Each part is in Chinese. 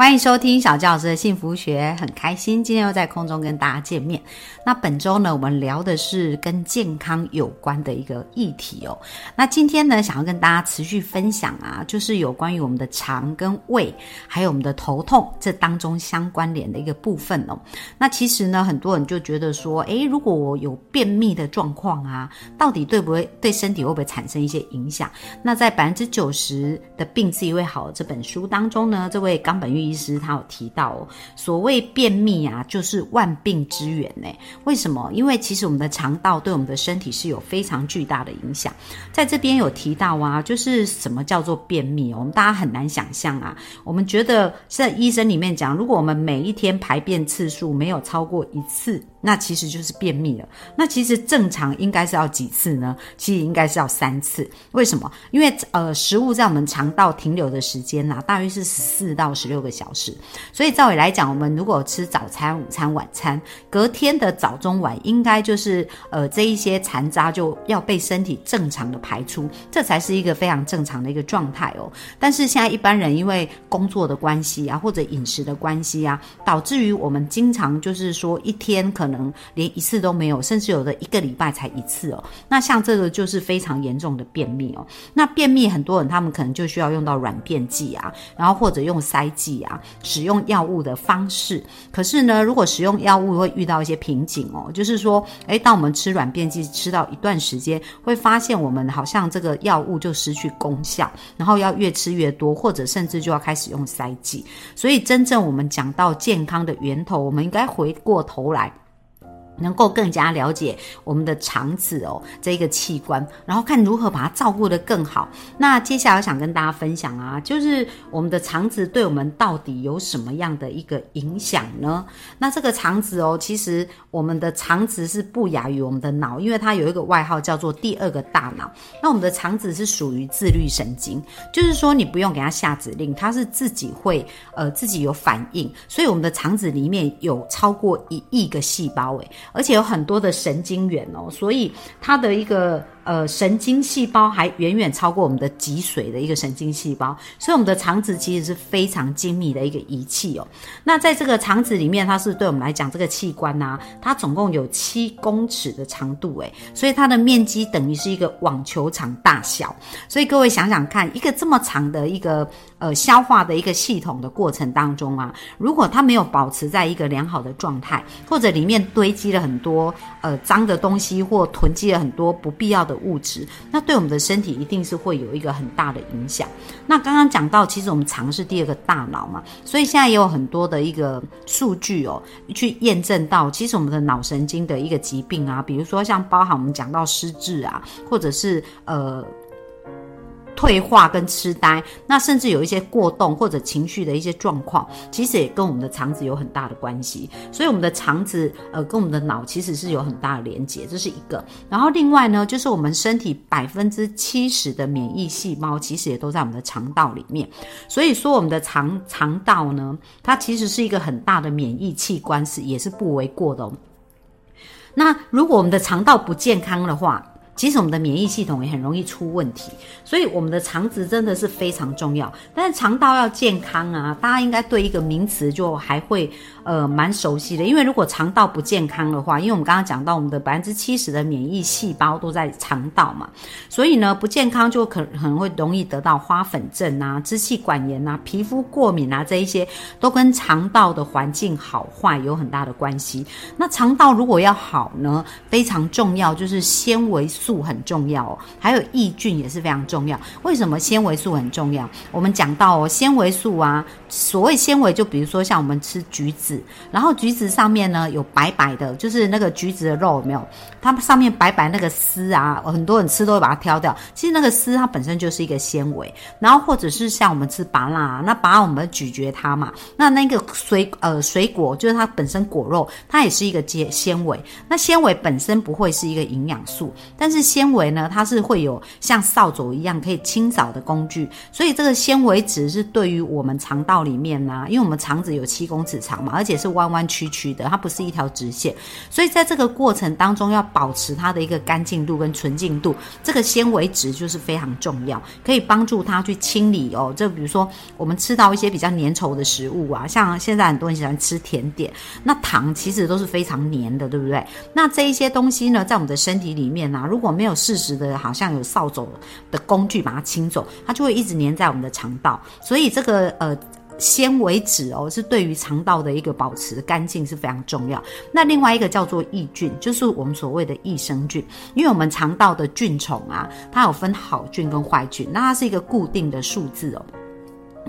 欢迎收听小教师的幸福学，很开心今天又在空中跟大家见面。那本周呢，我们聊的是跟健康有关的一个议题哦。那今天呢，想要跟大家持续分享啊，就是有关于我们的肠跟胃，还有我们的头痛这当中相关联的一个部分哦。那其实呢，很多人就觉得说，诶，如果我有便秘的状况啊，到底对不会对身体会不会产生一些影响？那在百分之九十的病自己会好这本书当中呢，这位冈本玉。医师他有提到哦，所谓便秘啊，就是万病之源呢。为什么？因为其实我们的肠道对我们的身体是有非常巨大的影响。在这边有提到啊，就是什么叫做便秘？我们大家很难想象啊。我们觉得在医生里面讲，如果我们每一天排便次数没有超过一次。那其实就是便秘了。那其实正常应该是要几次呢？其实应该是要三次。为什么？因为呃，食物在我们肠道停留的时间呐，大约是十四到十六个小时。所以照理来讲，我们如果吃早餐、午餐、晚餐，隔天的早中晚，应该就是呃这一些残渣就要被身体正常的排出，这才是一个非常正常的一个状态哦。但是现在一般人因为工作的关系啊，或者饮食的关系啊，导致于我们经常就是说一天可。能连一次都没有，甚至有的一个礼拜才一次哦。那像这个就是非常严重的便秘哦。那便秘很多人他们可能就需要用到软便剂啊，然后或者用塞剂啊，使用药物的方式。可是呢，如果使用药物会遇到一些瓶颈哦，就是说，诶，当我们吃软便剂吃到一段时间，会发现我们好像这个药物就失去功效，然后要越吃越多，或者甚至就要开始用塞剂。所以真正我们讲到健康的源头，我们应该回过头来。能够更加了解我们的肠子哦，这个器官，然后看如何把它照顾得更好。那接下来想跟大家分享啊，就是我们的肠子对我们到底有什么样的一个影响呢？那这个肠子哦，其实我们的肠子是不亚于我们的脑，因为它有一个外号叫做第二个大脑。那我们的肠子是属于自律神经，就是说你不用给它下指令，它是自己会呃自己有反应。所以我们的肠子里面有超过一亿个细胞诶。而且有很多的神经元哦，所以它的一个。呃，神经细胞还远远超过我们的脊髓的一个神经细胞，所以我们的肠子其实是非常精密的一个仪器哦。那在这个肠子里面，它是对我们来讲这个器官呐，它总共有七公尺的长度诶，所以它的面积等于是一个网球场大小。所以各位想想看，一个这么长的一个呃消化的一个系统的过程当中啊，如果它没有保持在一个良好的状态，或者里面堆积了很多呃脏的东西，或囤积了很多不必要的。物质，那对我们的身体一定是会有一个很大的影响。那刚刚讲到，其实我们肠是第二个大脑嘛，所以现在也有很多的一个数据哦，去验证到，其实我们的脑神经的一个疾病啊，比如说像包含我们讲到失智啊，或者是呃。退化跟痴呆，那甚至有一些过动或者情绪的一些状况，其实也跟我们的肠子有很大的关系。所以我们的肠子呃跟我们的脑其实是有很大的连接，这是一个。然后另外呢，就是我们身体百分之七十的免疫细胞其实也都在我们的肠道里面。所以说我们的肠肠道呢，它其实是一个很大的免疫器官，是也是不为过的哦。那如果我们的肠道不健康的话，其实我们的免疫系统也很容易出问题，所以我们的肠子真的是非常重要。但是肠道要健康啊，大家应该对一个名词就还会呃蛮熟悉的。因为如果肠道不健康的话，因为我们刚刚讲到我们的百分之七十的免疫细胞都在肠道嘛，所以呢不健康就可可能会容易得到花粉症啊、支气管炎啊、皮肤过敏啊这一些都跟肠道的环境好坏有很大的关系。那肠道如果要好呢，非常重要就是纤维素。素很重要哦，还有益菌也是非常重要。为什么纤维素很重要？我们讲到哦，纤维素啊，所谓纤维，就比如说像我们吃橘子，然后橘子上面呢有白白的，就是那个橘子的肉有没有？它上面白白那个丝啊，很多人吃都会把它挑掉。其实那个丝它本身就是一个纤维。然后或者是像我们吃芭辣、啊，那芭我们咀嚼它嘛，那那个水呃水果就是它本身果肉，它也是一个纤纤维。那纤维本身不会是一个营养素，但但是纤维呢，它是会有像扫帚一样可以清扫的工具，所以这个纤维质是对于我们肠道里面呢，因为我们肠子有七公尺长嘛，而且是弯弯曲曲的，它不是一条直线，所以在这个过程当中要保持它的一个干净度跟纯净度，这个纤维质就是非常重要，可以帮助它去清理哦。就比如说我们吃到一些比较粘稠的食物啊，像现在很多人喜欢吃甜点，那糖其实都是非常黏的，对不对？那这一些东西呢，在我们的身体里面呢，如如果没有适时的，好像有扫帚的工具把它清走，它就会一直粘在我们的肠道。所以这个呃纤维质哦，是对于肠道的一个保持干净是非常重要。那另外一个叫做益菌，就是我们所谓的益生菌，因为我们肠道的菌虫啊，它有分好菌跟坏菌，那它是一个固定的数字哦。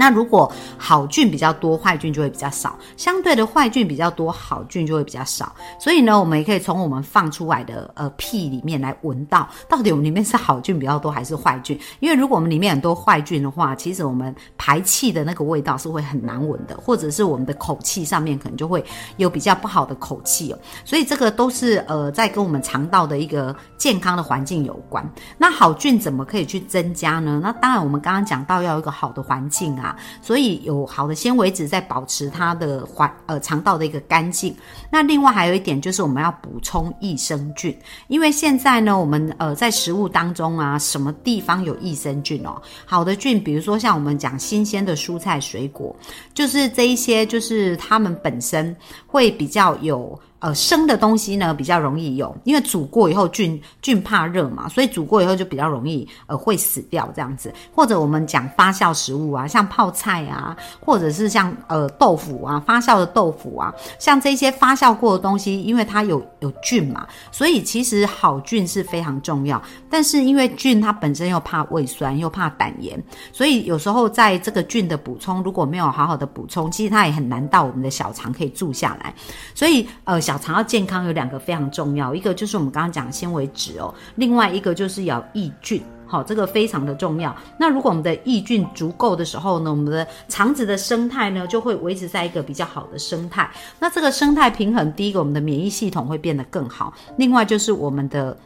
那如果好菌比较多，坏菌就会比较少；相对的坏菌比较多，好菌就会比较少。所以呢，我们也可以从我们放出来的呃屁里面来闻到，到底我们里面是好菌比较多还是坏菌？因为如果我们里面很多坏菌的话，其实我们排气的那个味道是会很难闻的，或者是我们的口气上面可能就会有比较不好的口气哦。所以这个都是呃在跟我们肠道的一个健康的环境有关。那好菌怎么可以去增加呢？那当然我们刚刚讲到要有一个好的环境。啊，所以有好的纤维质在保持它的环呃肠道的一个干净。那另外还有一点就是我们要补充益生菌，因为现在呢，我们呃在食物当中啊，什么地方有益生菌哦？好的菌，比如说像我们讲新鲜的蔬菜水果，就是这一些，就是它们本身会比较有。呃，生的东西呢比较容易有，因为煮过以后菌菌怕热嘛，所以煮过以后就比较容易呃会死掉这样子。或者我们讲发酵食物啊，像泡菜啊，或者是像呃豆腐啊，发酵的豆腐啊，像这些发酵过的东西，因为它有有菌嘛，所以其实好菌是非常重要。但是因为菌它本身又怕胃酸又怕胆盐，所以有时候在这个菌的补充如果没有好好的补充，其实它也很难到我们的小肠可以住下来。所以呃。小肠要健康有两个非常重要，一个就是我们刚刚讲纤维质哦，另外一个就是要益菌，好，这个非常的重要。那如果我们的益菌足够的时候呢，我们的肠子的生态呢就会维持在一个比较好的生态。那这个生态平衡，第一个我们的免疫系统会变得更好，另外就是我们的。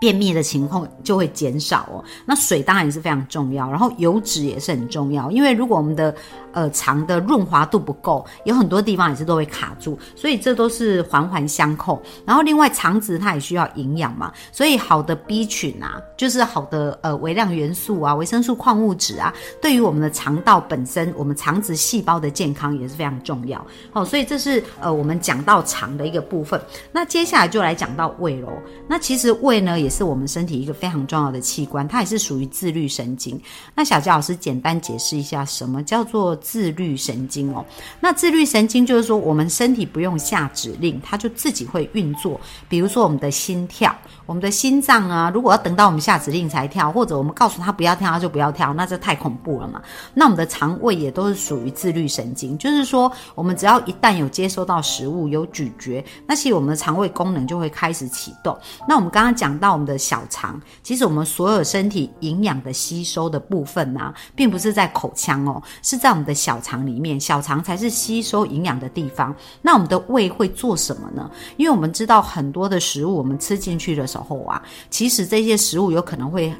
便秘的情况就会减少哦。那水当然也是非常重要，然后油脂也是很重要。因为如果我们的呃肠的润滑度不够，有很多地方也是都会卡住，所以这都是环环相扣。然后另外肠子它也需要营养嘛，所以好的 B 群啊，就是好的呃微量元素啊、维生素、矿物质啊，对于我们的肠道本身、我们肠子细胞的健康也是非常重要。好，所以这是呃我们讲到肠的一个部分。那接下来就来讲到胃喽。那其实胃呢也。是我们身体一个非常重要的器官，它也是属于自律神经。那小佳老师简单解释一下，什么叫做自律神经哦？那自律神经就是说，我们身体不用下指令，它就自己会运作。比如说我们的心跳，我们的心脏啊，如果要等到我们下指令才跳，或者我们告诉他不要跳，他就不要跳，那这太恐怖了嘛。那我们的肠胃也都是属于自律神经，就是说，我们只要一旦有接收到食物，有咀嚼，那其实我们的肠胃功能就会开始启动。那我们刚刚讲到。我们的小肠，其实我们所有身体营养的吸收的部分呢，并不是在口腔哦，是在我们的小肠里面。小肠才是吸收营养的地方。那我们的胃会做什么呢？因为我们知道很多的食物，我们吃进去的时候啊，其实这些食物有可能会。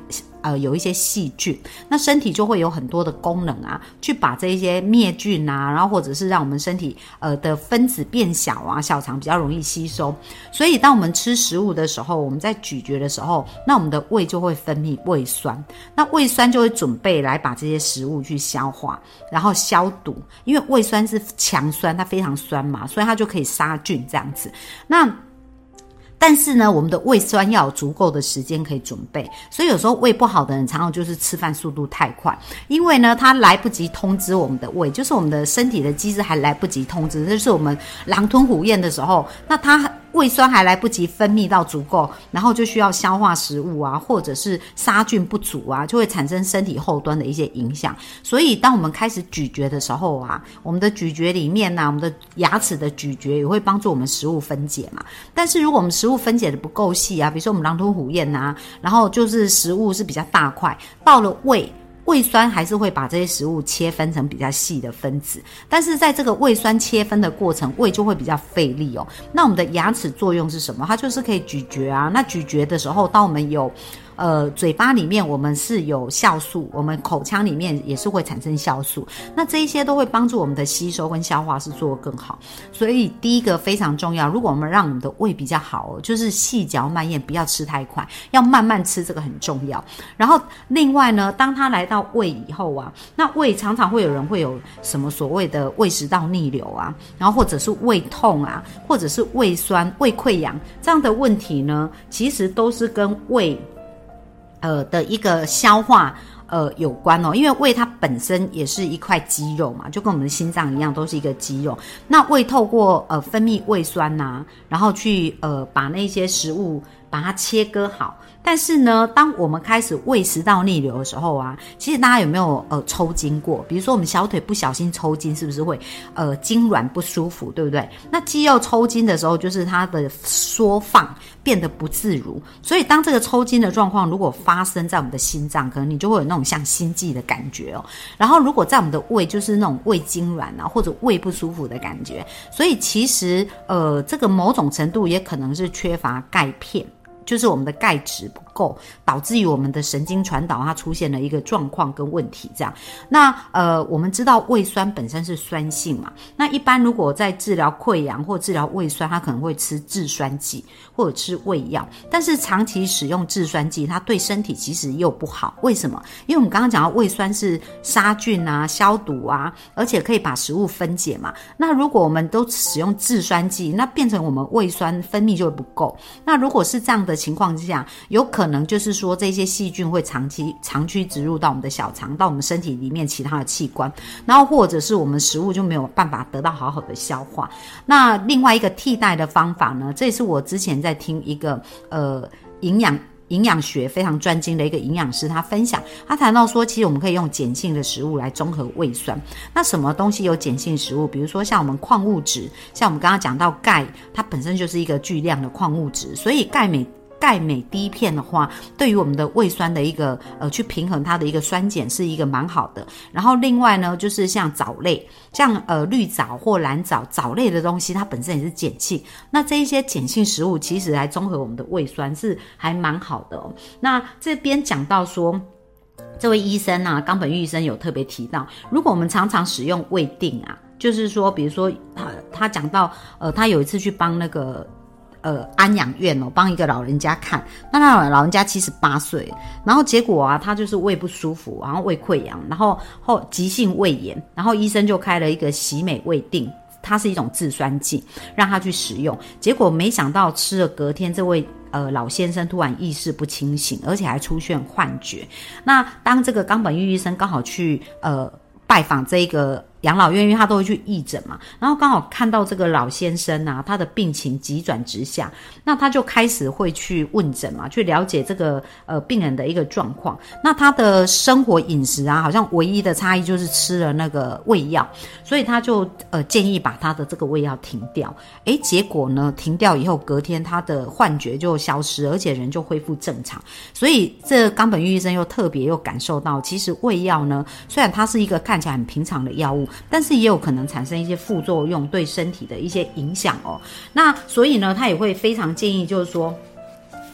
呃，有一些细菌，那身体就会有很多的功能啊，去把这些灭菌啊，然后或者是让我们身体呃的分子变小啊，小肠比较容易吸收。所以，当我们吃食物的时候，我们在咀嚼的时候，那我们的胃就会分泌胃酸，那胃酸就会准备来把这些食物去消化，然后消毒。因为胃酸是强酸，它非常酸嘛，所以它就可以杀菌这样子。那但是呢，我们的胃酸要有足够的时间可以准备，所以有时候胃不好的人，常常就是吃饭速度太快，因为呢，他来不及通知我们的胃，就是我们的身体的机制还来不及通知，这是我们狼吞虎咽的时候，那他。胃酸还来不及分泌到足够，然后就需要消化食物啊，或者是杀菌不足啊，就会产生身体后端的一些影响。所以，当我们开始咀嚼的时候啊，我们的咀嚼里面呢，我们的牙齿的咀嚼也会帮助我们食物分解嘛。但是，如果我们食物分解的不够细啊，比如说我们狼吞虎咽呐，然后就是食物是比较大块，到了胃。胃酸还是会把这些食物切分成比较细的分子，但是在这个胃酸切分的过程，胃就会比较费力哦。那我们的牙齿作用是什么？它就是可以咀嚼啊。那咀嚼的时候，当我们有呃，嘴巴里面我们是有酵素，我们口腔里面也是会产生酵素，那这一些都会帮助我们的吸收跟消化是做得更好。所以第一个非常重要，如果我们让我们的胃比较好，就是细嚼慢咽，不要吃太快，要慢慢吃，这个很重要。然后另外呢，当它来到胃以后啊，那胃常常会有人会有什么所谓的胃食道逆流啊，然后或者是胃痛啊，或者是胃酸、胃溃疡这样的问题呢，其实都是跟胃。呃的一个消化呃有关哦，因为胃它本身也是一块肌肉嘛，就跟我们的心脏一样，都是一个肌肉。那胃透过呃分泌胃酸呐，然后去呃把那些食物把它切割好。但是呢，当我们开始胃食道逆流的时候啊，其实大家有没有呃抽筋过？比如说我们小腿不小心抽筋，是不是会呃筋软不舒服，对不对？那肌肉抽筋的时候，就是它的缩放变得不自如。所以当这个抽筋的状况如果发生在我们的心脏，可能你就会有那种像心悸的感觉哦。然后如果在我们的胃，就是那种胃痉挛啊，或者胃不舒服的感觉。所以其实呃，这个某种程度也可能是缺乏钙片。就是我们的钙质不够，导致于我们的神经传导它出现了一个状况跟问题。这样，那呃，我们知道胃酸本身是酸性嘛，那一般如果在治疗溃疡或治疗胃酸，它可能会吃制酸剂或者吃胃药。但是长期使用制酸剂，它对身体其实又不好。为什么？因为我们刚刚讲到胃酸是杀菌啊、消毒啊，而且可以把食物分解嘛。那如果我们都使用制酸剂，那变成我们胃酸分泌就会不够。那如果是这样的。情况之下，有可能就是说这些细菌会长期长驱直入到我们的小肠，到我们身体里面其他的器官，然后或者是我们食物就没有办法得到好好的消化。那另外一个替代的方法呢？这也是我之前在听一个呃营养营养学非常专精的一个营养师他分享，他谈到说，其实我们可以用碱性的食物来中和胃酸。那什么东西有碱性食物？比如说像我们矿物质，像我们刚刚讲到钙，它本身就是一个巨量的矿物质，所以钙镁。钙镁低片的话，对于我们的胃酸的一个呃去平衡它的一个酸碱是一个蛮好的。然后另外呢，就是像藻类，像呃绿藻或蓝藻藻类的东西，它本身也是碱性。那这一些碱性食物其实来综合我们的胃酸是还蛮好的哦。那这边讲到说，这位医生啊，冈本玉医生有特别提到，如果我们常常使用胃定啊，就是说，比如说他他讲到呃，他有一次去帮那个。呃，安养院哦，帮一个老人家看，那那老人家七十八岁，然后结果啊，他就是胃不舒服，然后胃溃疡，然后后急性胃炎，然后医生就开了一个喜美胃定，它是一种制酸剂，让他去使用，结果没想到吃了隔天，这位呃老先生突然意识不清醒，而且还出现幻觉。那当这个冈本玉医生刚好去呃拜访这个。养老院，因为他都会去义诊嘛，然后刚好看到这个老先生啊，他的病情急转直下，那他就开始会去问诊嘛，去了解这个呃病人的一个状况。那他的生活饮食啊，好像唯一的差异就是吃了那个胃药，所以他就呃建议把他的这个胃药停掉。诶，结果呢，停掉以后隔天他的幻觉就消失，而且人就恢复正常。所以这冈本玉医生又特别又感受到，其实胃药呢，虽然它是一个看起来很平常的药物。但是也有可能产生一些副作用，对身体的一些影响哦。那所以呢，他也会非常建议，就是说。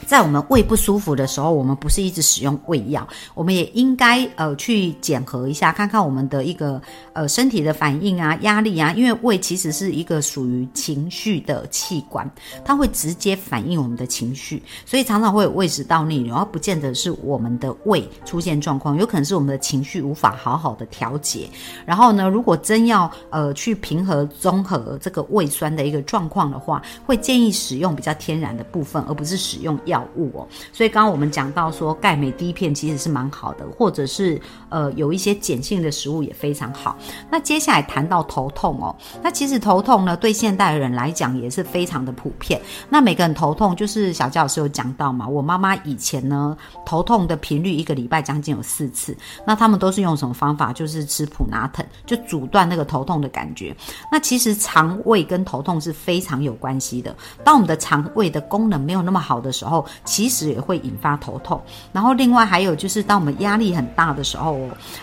在我们胃不舒服的时候，我们不是一直使用胃药，我们也应该呃去检核一下，看看我们的一个呃身体的反应啊、压力啊，因为胃其实是一个属于情绪的器官，它会直接反映我们的情绪，所以常常会有胃食道逆流，而不见得是我们的胃出现状况，有可能是我们的情绪无法好好的调节。然后呢，如果真要呃去平和综合这个胃酸的一个状况的话，会建议使用比较天然的部分，而不是使用药。药物哦，所以刚刚我们讲到说钙镁低片其实是蛮好的，或者是呃有一些碱性的食物也非常好。那接下来谈到头痛哦，那其实头痛呢对现代人来讲也是非常的普遍。那每个人头痛就是小教老师有讲到嘛，我妈妈以前呢头痛的频率一个礼拜将近有四次，那他们都是用什么方法？就是吃普拿疼，就阻断那个头痛的感觉。那其实肠胃跟头痛是非常有关系的。当我们的肠胃的功能没有那么好的时候，其实也会引发头痛。然后另外还有就是，当我们压力很大的时候，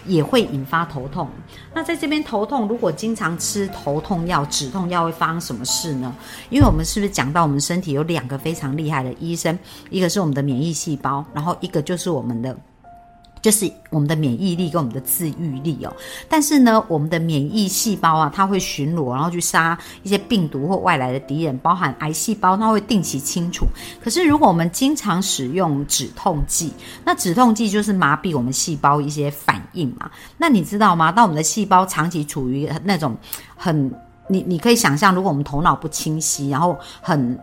也会引发头痛。那在这边头痛，如果经常吃头痛药、止痛药，会发生什么事呢？因为我们是不是讲到我们身体有两个非常厉害的医生，一个是我们的免疫细胞，然后一个就是我们的。就是我们的免疫力跟我们的自愈力哦，但是呢，我们的免疫细胞啊，它会巡逻，然后去杀一些病毒或外来的敌人，包含癌细胞，它会定期清除。可是如果我们经常使用止痛剂，那止痛剂就是麻痹我们细胞一些反应嘛。那你知道吗？当我们的细胞长期处于那种很，你你可以想象，如果我们头脑不清晰，然后很。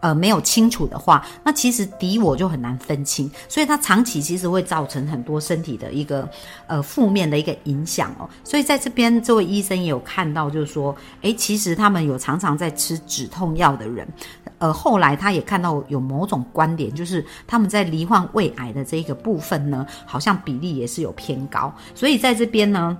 呃，没有清楚的话，那其实敌我就很难分清，所以它长期其实会造成很多身体的一个呃负面的一个影响哦。所以在这边，这位医生也有看到，就是说，诶，其实他们有常常在吃止痛药的人，呃，后来他也看到有某种观点，就是他们在罹患胃癌的这个部分呢，好像比例也是有偏高。所以在这边呢。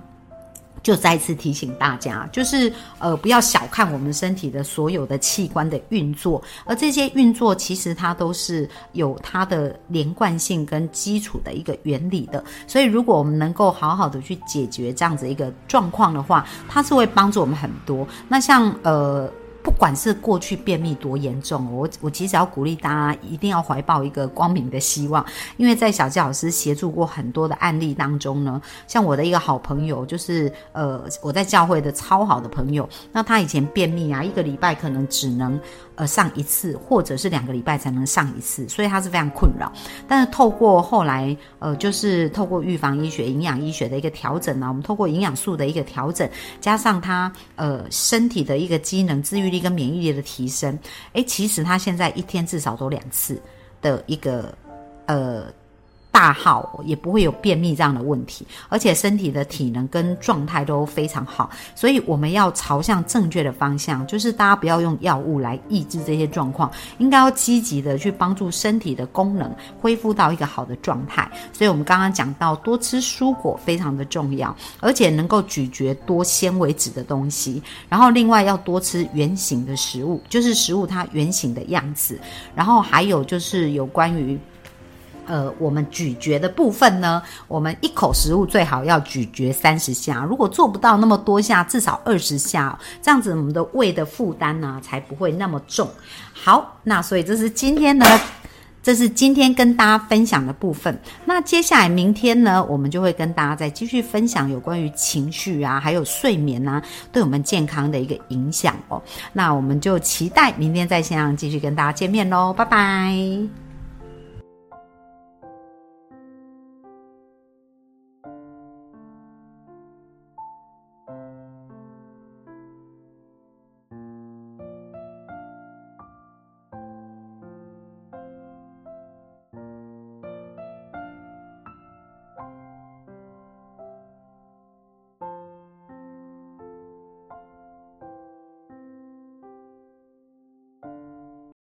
就再次提醒大家，就是呃，不要小看我们身体的所有的器官的运作，而这些运作其实它都是有它的连贯性跟基础的一个原理的。所以，如果我们能够好好的去解决这样子一个状况的话，它是会帮助我们很多。那像呃。不管是过去便秘多严重，我我其实要鼓励大家一定要怀抱一个光明的希望，因为在小纪老师协助过很多的案例当中呢，像我的一个好朋友，就是呃我在教会的超好的朋友，那他以前便秘啊，一个礼拜可能只能。呃，上一次或者是两个礼拜才能上一次，所以他是非常困扰。但是透过后来，呃，就是透过预防医学、营养医学的一个调整呢，我们透过营养素的一个调整，加上他呃身体的一个机能、自愈力跟免疫力的提升，诶，其实他现在一天至少都两次的一个呃。大号也不会有便秘这样的问题，而且身体的体能跟状态都非常好，所以我们要朝向正确的方向，就是大家不要用药物来抑制这些状况，应该要积极的去帮助身体的功能恢复到一个好的状态。所以我们刚刚讲到多吃蔬果非常的重要，而且能够咀嚼多纤维质的东西，然后另外要多吃圆形的食物，就是食物它圆形的样子，然后还有就是有关于。呃，我们咀嚼的部分呢，我们一口食物最好要咀嚼三十下，如果做不到那么多下，至少二十下，这样子我们的胃的负担呢才不会那么重。好，那所以这是今天呢，这是今天跟大家分享的部分。那接下来明天呢，我们就会跟大家再继续分享有关于情绪啊，还有睡眠啊，对我们健康的一个影响哦。那我们就期待明天在线上继续跟大家见面喽，拜拜。